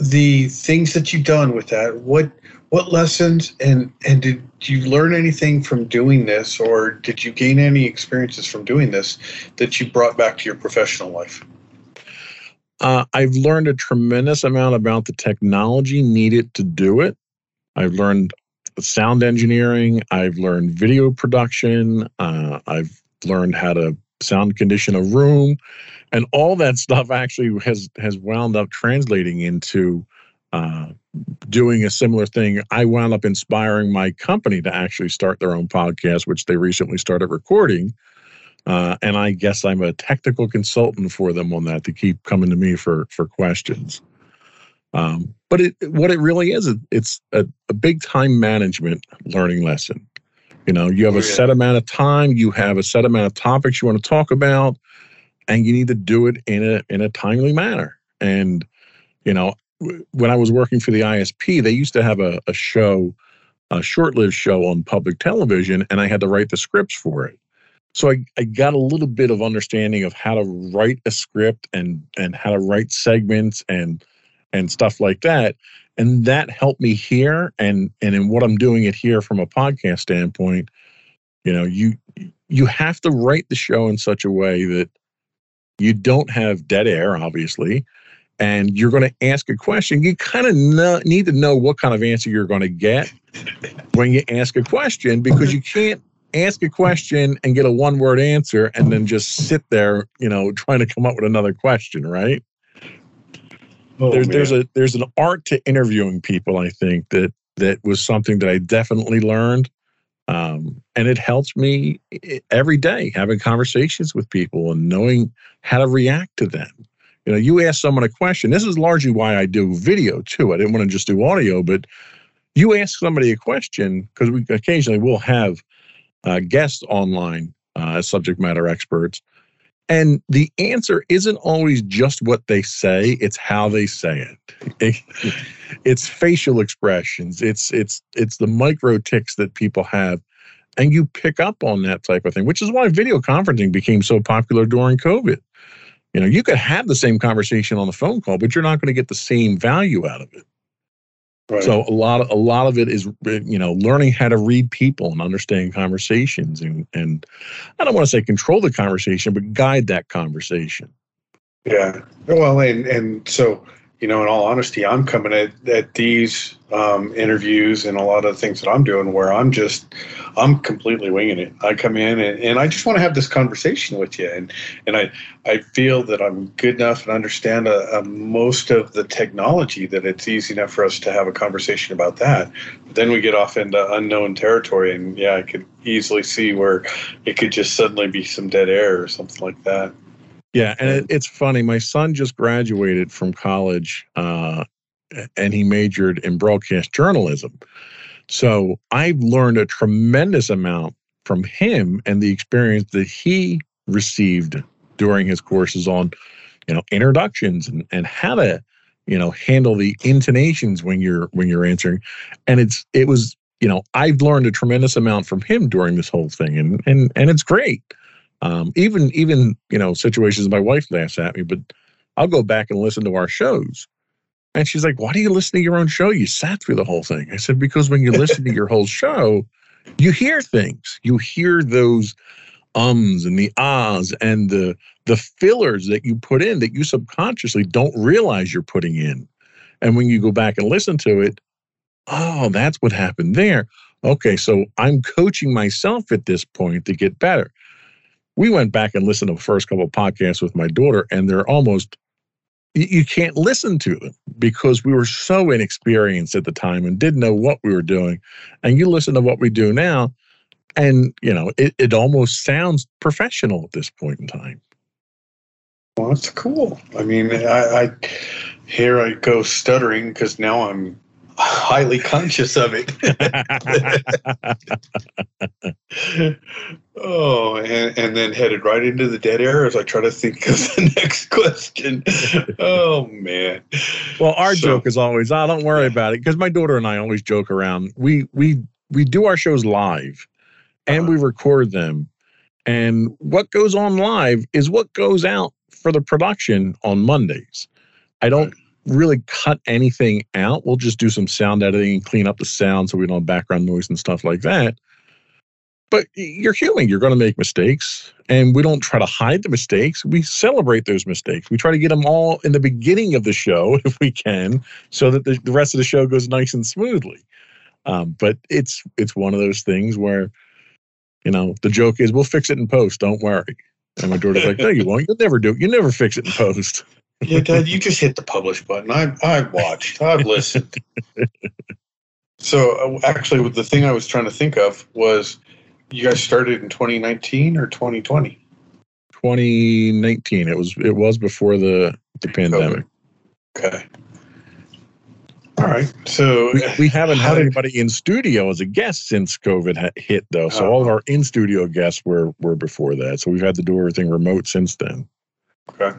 the things that you've done with that, what what lessons and and did you learn anything from doing this or did you gain any experiences from doing this that you brought back to your professional life? Uh, i've learned a tremendous amount about the technology needed to do it. I've learned sound engineering i've learned video production uh, i've learned how to sound condition a room and all that stuff actually has has wound up translating into uh, doing a similar thing, I wound up inspiring my company to actually start their own podcast, which they recently started recording. Uh, and I guess I'm a technical consultant for them on that to keep coming to me for for questions. Um, but it, what it really is, it's a, a, big time management learning lesson. You know, you have a oh, set amount of time, you have a set amount of topics you want to talk about, and you need to do it in a in a timely manner. And you know, when I was working for the ISP, they used to have a, a show, a short lived show on public television, and I had to write the scripts for it. So I, I got a little bit of understanding of how to write a script and and how to write segments and and stuff like that. And that helped me here and and in what I'm doing it here from a podcast standpoint, you know, you you have to write the show in such a way that you don't have dead air, obviously and you're going to ask a question, you kind of need to know what kind of answer you're going to get when you ask a question because you can't ask a question and get a one word answer and then just sit there, you know, trying to come up with another question, right? Oh, there's there's a there's an art to interviewing people. I think that that was something that I definitely learned, um, and it helps me every day having conversations with people and knowing how to react to them. You know, you ask someone a question. This is largely why I do video too. I didn't want to just do audio, but you ask somebody a question because we occasionally will have uh, guests online uh, as subject matter experts. And the answer isn't always just what they say, it's how they say it. it's facial expressions, it's it's it's the micro ticks that people have. And you pick up on that type of thing, which is why video conferencing became so popular during COVID. You know, you could have the same conversation on the phone call, but you're not going to get the same value out of it. Right. So a lot of a lot of it is you know learning how to read people and understand conversations and and I don't want to say control the conversation, but guide that conversation. Yeah. Well, and and so you know, in all honesty, I'm coming at, at these um, interviews and a lot of the things that I'm doing where I'm just, I'm completely winging it. I come in and, and I just want to have this conversation with you. And, and I, I feel that I'm good enough and understand a, a most of the technology that it's easy enough for us to have a conversation about that. But then we get off into unknown territory. And yeah, I could easily see where it could just suddenly be some dead air or something like that. Yeah, and it, it's funny. My son just graduated from college, uh, and he majored in broadcast journalism. So I've learned a tremendous amount from him and the experience that he received during his courses on, you know, introductions and, and how to, you know, handle the intonations when you're when you're answering. And it's it was, you know, I've learned a tremendous amount from him during this whole thing, and and and it's great. Um, even even you know situations my wife laughs at me, but I'll go back and listen to our shows. And she's like, "Why do you listen to your own show? You sat through the whole thing." I said, "Because when you listen to your whole show, you hear things. You hear those ums and the ahs and the the fillers that you put in that you subconsciously don't realize you're putting in. And when you go back and listen to it, oh, that's what happened there. Okay, so I'm coaching myself at this point to get better we went back and listened to the first couple podcasts with my daughter, and they're almost you can't listen to them because we were so inexperienced at the time and didn't know what we were doing. And you listen to what we do now, and you know it, it almost sounds professional at this point in time. Well, that's cool. I mean, I, I here I go stuttering because now I'm highly conscious of it. oh, and, and then headed right into the dead air as I try to think of the next question. Oh man. Well, our so, joke is always, "Oh, don't worry about it," because my daughter and I always joke around. We we we do our shows live, and uh-huh. we record them. And what goes on live is what goes out for the production on Mondays. I don't really cut anything out. We'll just do some sound editing and clean up the sound so we don't have background noise and stuff like that. But you're human. You're going to make mistakes. And we don't try to hide the mistakes. We celebrate those mistakes. We try to get them all in the beginning of the show if we can, so that the, the rest of the show goes nice and smoothly. Um, but it's it's one of those things where, you know, the joke is we'll fix it in post. Don't worry. And my daughter's like, no, you won't. You'll never do it. You never fix it in post. yeah, Dad, you just hit the publish button. I I watched. I've listened. so uh, actually, the thing I was trying to think of was you guys started in 2019 or 2020? 2019. It was it was before the the pandemic. Okay. All right. So We, we haven't had did- anybody in studio as a guest since COVID ha- hit, though. So Oh. all of our in studio guests were were before that. So we've had to do everything remote since then. Okay.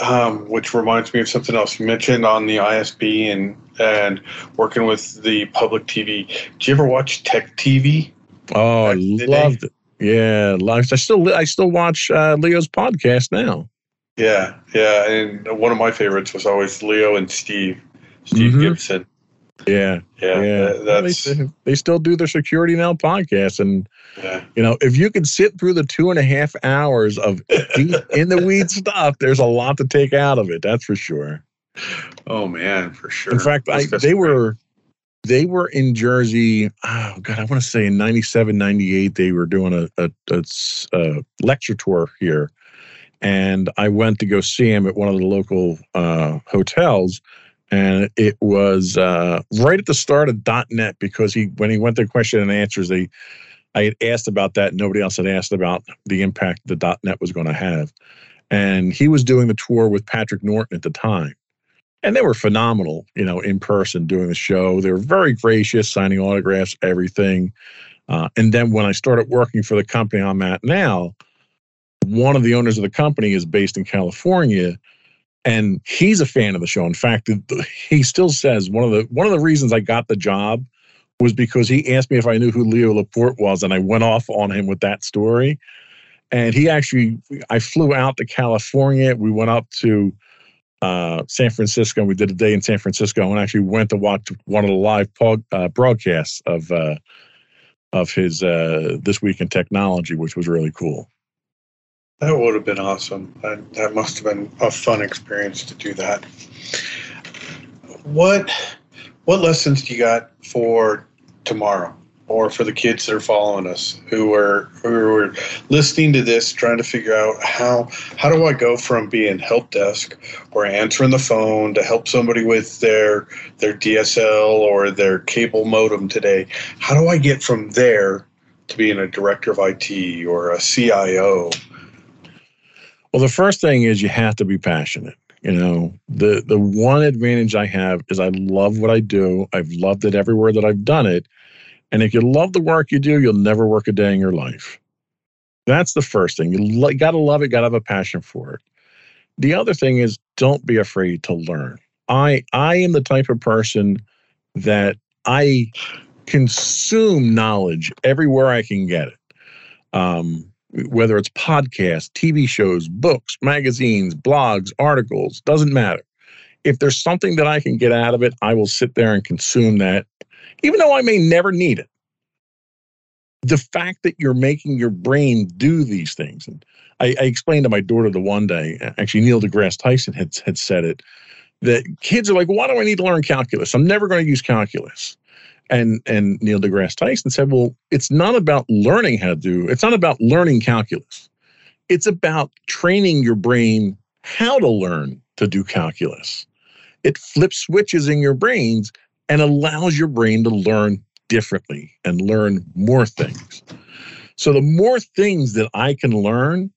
Um, which reminds me of something else you mentioned on the ISP and and working with the public TV. Did you ever watch Tech TV? Oh, I day. loved it. Yeah, live. I still I still watch uh, Leo's podcast now. Yeah, yeah. And one of my favorites was always Leo and Steve, Steve Mhm. Gibson. Yeah, Yeah, yeah. that's they, they still do their Security Now podcast, and yeah. you know, if you can sit through the two and a half hours of deep in the weed stuff, there's a lot to take out of it. That's for sure. Oh man, for sure. In fact, I, they were they were in Jersey. Oh God, I want to say in 97, 98, They were doing a a lecture tour here, and I went to go see him at one of the local uh, hotels. And it was uh, right at the start of .NET because he when he went to question and answers, they I had asked about that. Nobody else had asked about the impact the .NET was going to have, and he was doing the tour with Patrick Norton at the time and they were phenomenal, you know, in person doing the show. They were very gracious, signing autographs, everything. Uh, and then when I started working for the company I'm at now, one of the owners of the company is based in California, and he's a fan of the show. In fact, he still says one of the one of the reasons I got the job was because he asked me if I knew who Leo Laporte was, and I went off on him with that story. And he actually, I flew out to California. We went up to uh, San Francisco. And we did a day in San Francisco and actually went to watch one of the live uh, broadcasts of uh, of his uh, this week in technology, which was really cool. That would have been awesome. That, that must have been a fun experience to do that. What what lessons do you got for tomorrow or for the kids that are following us who are who are listening to this trying to figure out how how do I go from being help desk or answering the phone to help somebody with their their DSL or their cable modem today? How do I get from there to being a director of IT or a CIO? Well, the first thing is you have to be passionate. You know, the the one advantage I have is I love what I do. I've loved it everywhere that I've done it. And if you love the work you do, you'll never work a day in your life. That's the first thing. You lo- got to love it, got to have a passion for it. The other thing is don't be afraid to learn. I I am the type of person that I consume knowledge everywhere I can get it. Um, whether it's podcasts, TV shows, books, magazines, blogs, articles, doesn't matter. If there's something that I can get out of it, I will sit there and consume that, even though I may never need it. The fact that you're making your brain do these things, and I, I explained to my daughter the one day, actually Neil deGrasse Tyson had had said it, that kids are like, why do I need to learn calculus? I'm never going to use calculus. And and Neil deGrasse Tyson said, well, it's not about learning how to do. It's not about learning calculus. It's about training your brain how to learn to do calculus. It flips switches in your brains and allows your brain to learn differently and learn more things. So the more things that I can learn,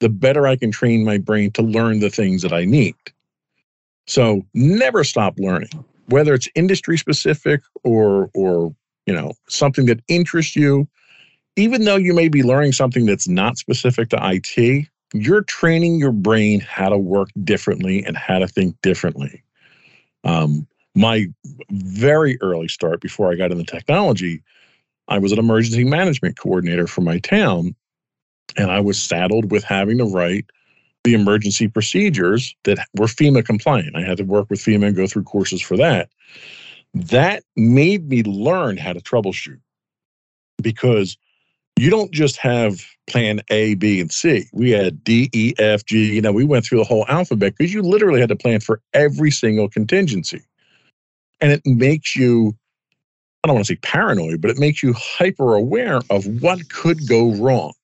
the better I can train my brain to learn the things that I need. So never stop learning whether it's industry specific or or you know something that interests you even though you may be learning something that's not specific to IT you're training your brain how to work differently and how to think differently. Um, my very early start before I got into technology I was an emergency management coordinator for my town And I was saddled with having to write the emergency procedures that were FEMA compliant. I had to work with FEMA and go through courses for that. That made me learn how to troubleshoot because you don't just have plan A, B, and C. We had D, E, F, G. You know, we went through the whole alphabet because you literally had to plan for every single contingency. And it makes you, I don't want to say paranoid, but it makes you hyper aware of what could go wrong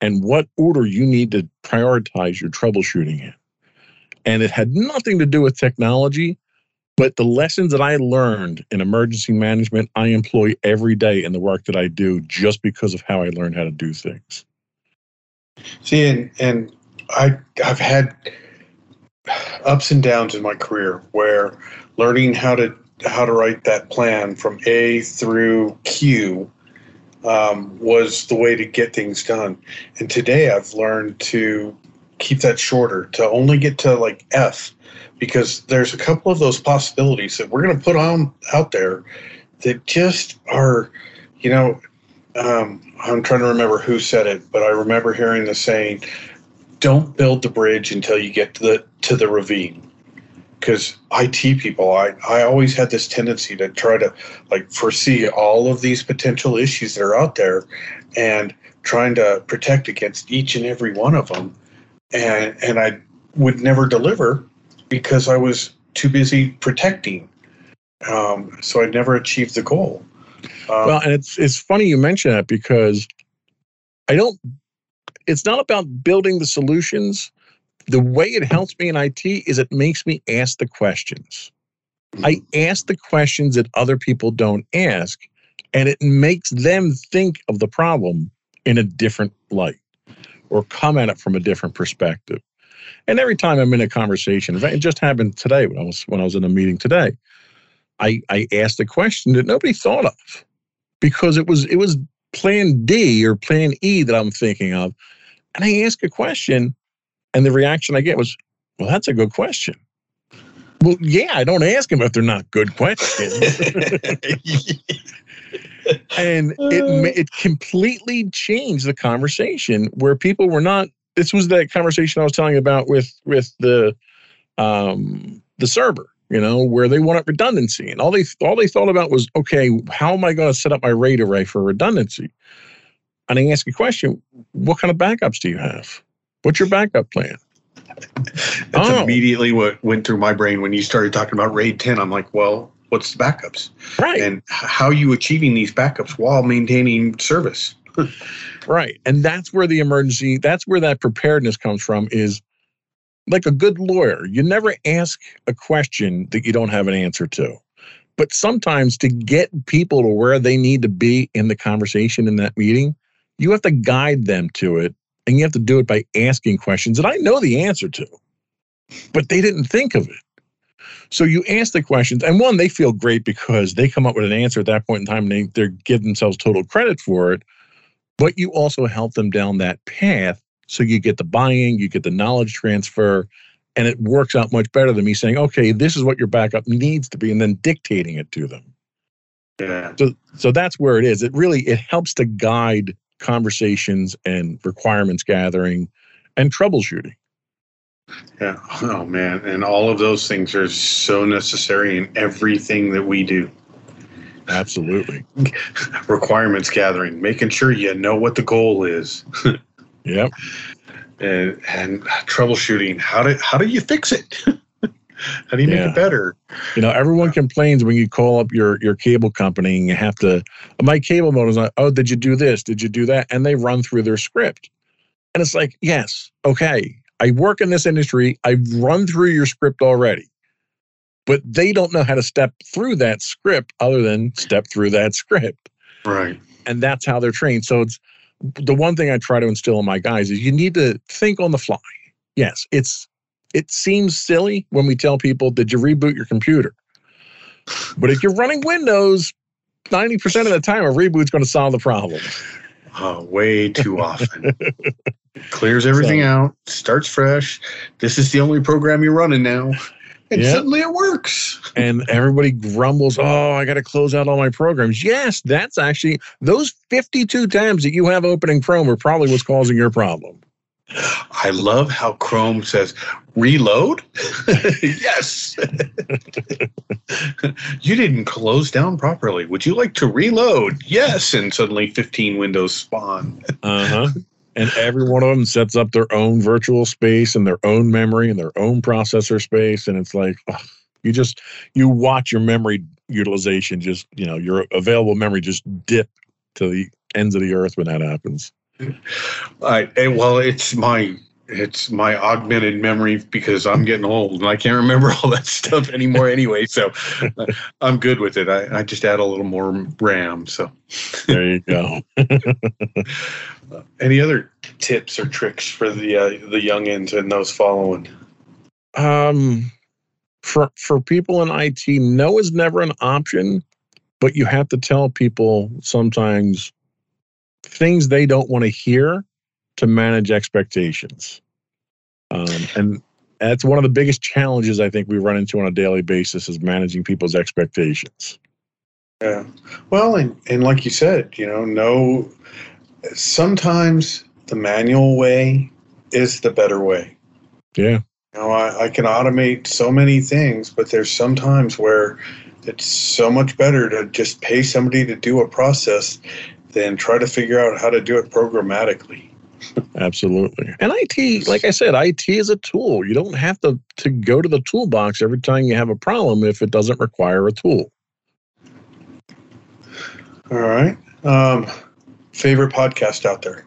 and what order you need to prioritize your troubleshooting in. And it had nothing to do with technology, but the lessons that I learned in emergency management, I employ every day in the work that I do just because of how I learned how to do things. See, and, and I, I've had ups and downs in my career where learning how to how to write that plan from A through Q um, was the way to get things done. And today I've learned to keep that shorter, to only get to like F, because there's a couple of those possibilities that we're going to put on out there that just are, you know, um, I'm trying to remember who said it, but I remember hearing the saying, "Don't build the bridge until you get to the to the ravine." Because IT people, I, I always had this tendency to try to like foresee all of these potential issues that are out there and trying to protect against each and every one of them. And, and I would never deliver because I was too busy protecting. Um, so I never achieved the goal. Um, well, and it's, it's funny you mention that because I don't, it's not about building the solutions the way it helps me in IT is it makes me ask the questions. I mm-hmm. ask the questions that other people don't ask, and it makes them think of the problem in a different light or come at it from a different perspective. And every time I'm in a conversation, it just happened today when I was when I was in a meeting today, I, I asked a question that nobody thought of because it was it was plan D or plan E that I'm thinking of. And I ask a question and the reaction I get was, well, that's a good question. Well, yeah, I don't ask them if they're not good questions. and it it completely changed the conversation where people were not. This was that conversation I was telling about with with the um, the server, you know, where they wanted redundancy, and all they all they thought about was, okay, how am I going to set up my RAID array for redundancy? And I ask a question: What kind of backups do you have? What's your backup plan? That's oh. immediately what went through my brain when you started talking about RAID 10. I'm like, well, what's the backups? Right. And how are you achieving these backups while maintaining service? right. And that's where the emergency, that's where that preparedness comes from is like a good lawyer. You never ask a question that you don't have an answer to. But sometimes to get people to where they need to be in the conversation in that meeting, you have to guide them to it and you have to do it by asking questions that I know the answer to, but they didn't think of it. So you ask the questions, and one, they feel great because they come up with an answer at that point in time and they, they give themselves total credit for it. But you also help them down that path so you get the buy-in, you get the knowledge transfer, and it works out much better than me saying, okay, this is what your backup needs to be, and then dictating it to them. Yeah. So so that's where it is. It really it helps to guide conversations and requirements gathering and troubleshooting. Yeah. Oh man. And all of those things are so necessary in everything that we do. Absolutely. Requirements gathering, making sure you know what the goal is. yep. And, and troubleshooting. How do how do you fix it? How do you yeah. make it better? You know, everyone complains when you call up your your cable company and you have to. My cable modem is like, oh, did you do this? Did you do that? And they run through their script, and it's like, yes, okay, I work in this industry. I've run through your script already, but they don't know how to step through that script other than step through that script. Right. And that's how they're trained. So it's the one thing I try to instill in my guys is you need to think on the fly. Yes, it's it seems silly when we tell people, Did you reboot your computer? But if you're running Windows, 90% of the time, a reboot's going to solve the problem. Oh, way too often. Clears everything so, out, starts fresh. This is the only program you're running now. and Yeah. suddenly it works. and everybody grumbles, "Oh, I got to close out all my programs." Yes, that's actually those 52 tabs that you have open in Chrome are probably what's causing your problem. I love how Chrome says reload. yes. you didn't close down properly. Would you like to reload? Yes. And suddenly 15 windows spawn. Uh-huh. and every one of them sets up their own virtual space and their own memory and their own processor space and it's like ugh, you just you watch your memory utilization just, you know, your available memory just dip to the ends of the earth when that happens. I, well, it's my it's my augmented memory because I'm getting old and I can't remember all that stuff anymore anyway. So I'm good with it. I, I just add a little more RAM. So There you go. any other tips or tricks for the uh, the youngins and those following? Um, for for people in IT, no is never an option, but you have to tell people sometimes things they don't want to hear to manage expectations. Um, and that's one of the biggest challenges I think we run into on a daily basis is managing people's expectations. Yeah. Well, and, and like you said, you know, no, sometimes the manual way is the better way. Yeah. You know, I, I can automate so many things, but there's sometimes where it's so much better to just pay somebody to do a process than try to figure out how to do it programmatically. Absolutely. And IT, like I said, IT is a tool. You don't have to, to go to the toolbox every time you have a problem if it doesn't require a tool. All right. Um, favorite podcast out there?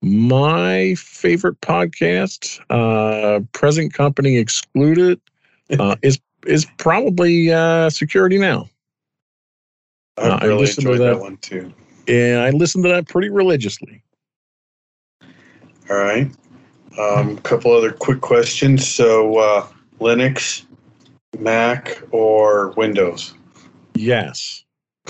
My favorite podcast, uh, present company excluded, uh, is is probably uh, Security Now. I Uh, really listened to enjoyed that. that. one too. Yeah, I listened to that pretty religiously. All right. Um, a couple other quick questions. So, uh, Linux, Mac, or Windows? Yes,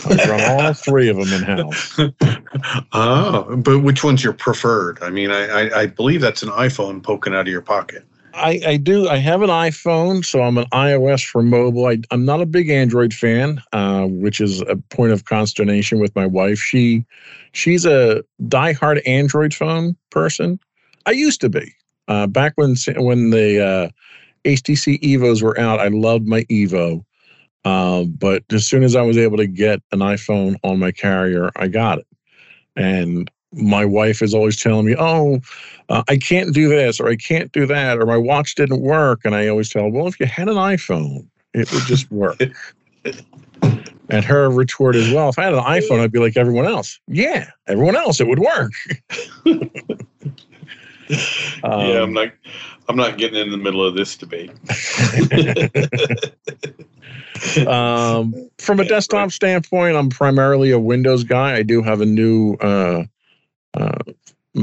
I run all three of them in house. oh, but which one's your preferred? I mean, I, I, I believe that's an iPhone poking out of your pocket. I, I do. I have an iPhone, so I'm an iOS for mobile. I, I'm not a big Android fan, uh, which is a point of consternation with my wife. She she's a diehard Android phone person. I used to be uh, back when when the uh, HTC Evos were out. I loved my Evo, uh, but as soon as I was able to get an iPhone on my carrier, I got it. And my wife is always telling me, "Oh, uh, I can't do this or I can't do that or my watch didn't work. And I always tell well, if you had an iPhone, it would just work. and her retort is, well, if I had an iPhone, I'd be like everyone else. Yeah, everyone else, it would work. yeah, I'm Um, not. I'm not getting in the middle of this debate. um, from a Yeah, desktop right. standpoint, I'm primarily a Windows guy. I do have a new uh,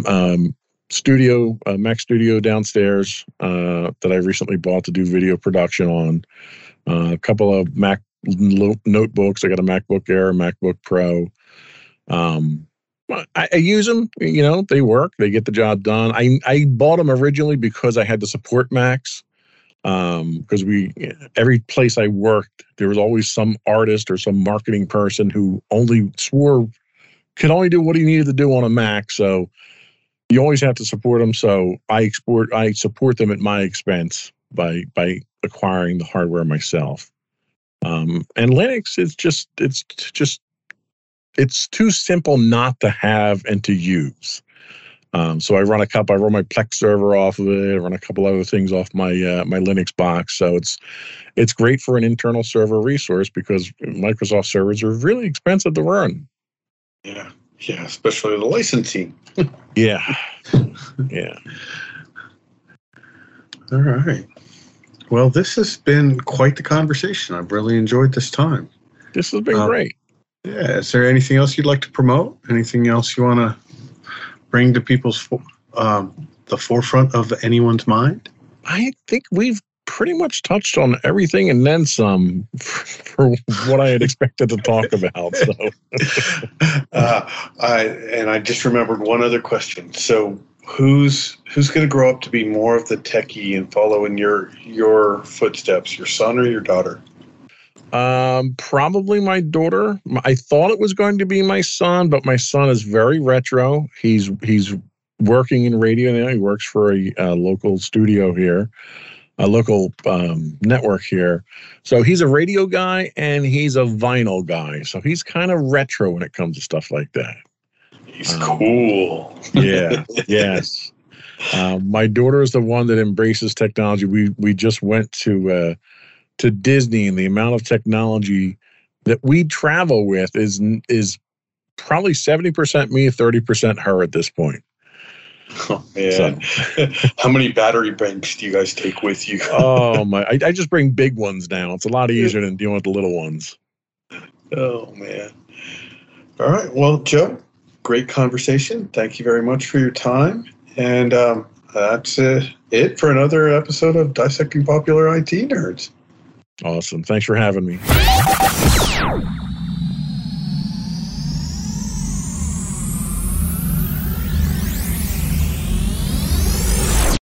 um, studio, uh, Mac Studio downstairs uh, that I recently bought to do video production on. Uh, a couple of Mac notebooks. I got a MacBook Air, MacBook Pro. Um, I, I use them. You know, they work. They get the job done. I I bought them originally because I had to support Macs um because we every place i worked there was always some artist or some marketing person who only swore could only do what he needed to do on a mac so you always have to support them so i export i support them at my expense by by acquiring the hardware myself um and linux is just it's just it's too simple not to have and to use um, so I run a couple. I run my Plex server off of it. I run a couple other things off my uh, my Linux box. So it's it's great for an internal server resource because Microsoft servers are really expensive to run. Yeah, yeah, especially the licensing. Yeah, yeah. All right. Well, this has been quite the conversation. I've really enjoyed this time. This has been Um, great. Yeah. Is there anything else you'd like to promote? Anything else you want to bring to people's um, the forefront of anyone's mind? I think we've pretty much touched on everything and then some for what I had expected to talk about. So uh, I and I just remembered one other question. So who's who's going to grow up to be more of the techie and follow in your your footsteps? Your son or your daughter? Um, probably my daughter. I thought it was going to be my son, but my son is very retro. He's he's working in radio now. He works for a, a local studio here, a local um, network here. So he's a radio guy and he's a vinyl guy. So he's kind of retro when it comes to stuff like that. He's um, cool. yeah. yes. Um, my daughter is the one that embraces technology. We we just went to uh, to Disney, and the amount of technology that we travel with is is probably seventy percent me, thirty percent her at this point. Oh man, so. how many battery banks do you guys take with you? oh my, I, I, just bring big ones now. It's a lot easier than dealing with the little ones. Oh man. All right, well, Joe, great conversation. Thank you very much for your time. And um, that's uh, it for another episode of Dissecting Popular IT Nerds. Awesome. Thanks for having me.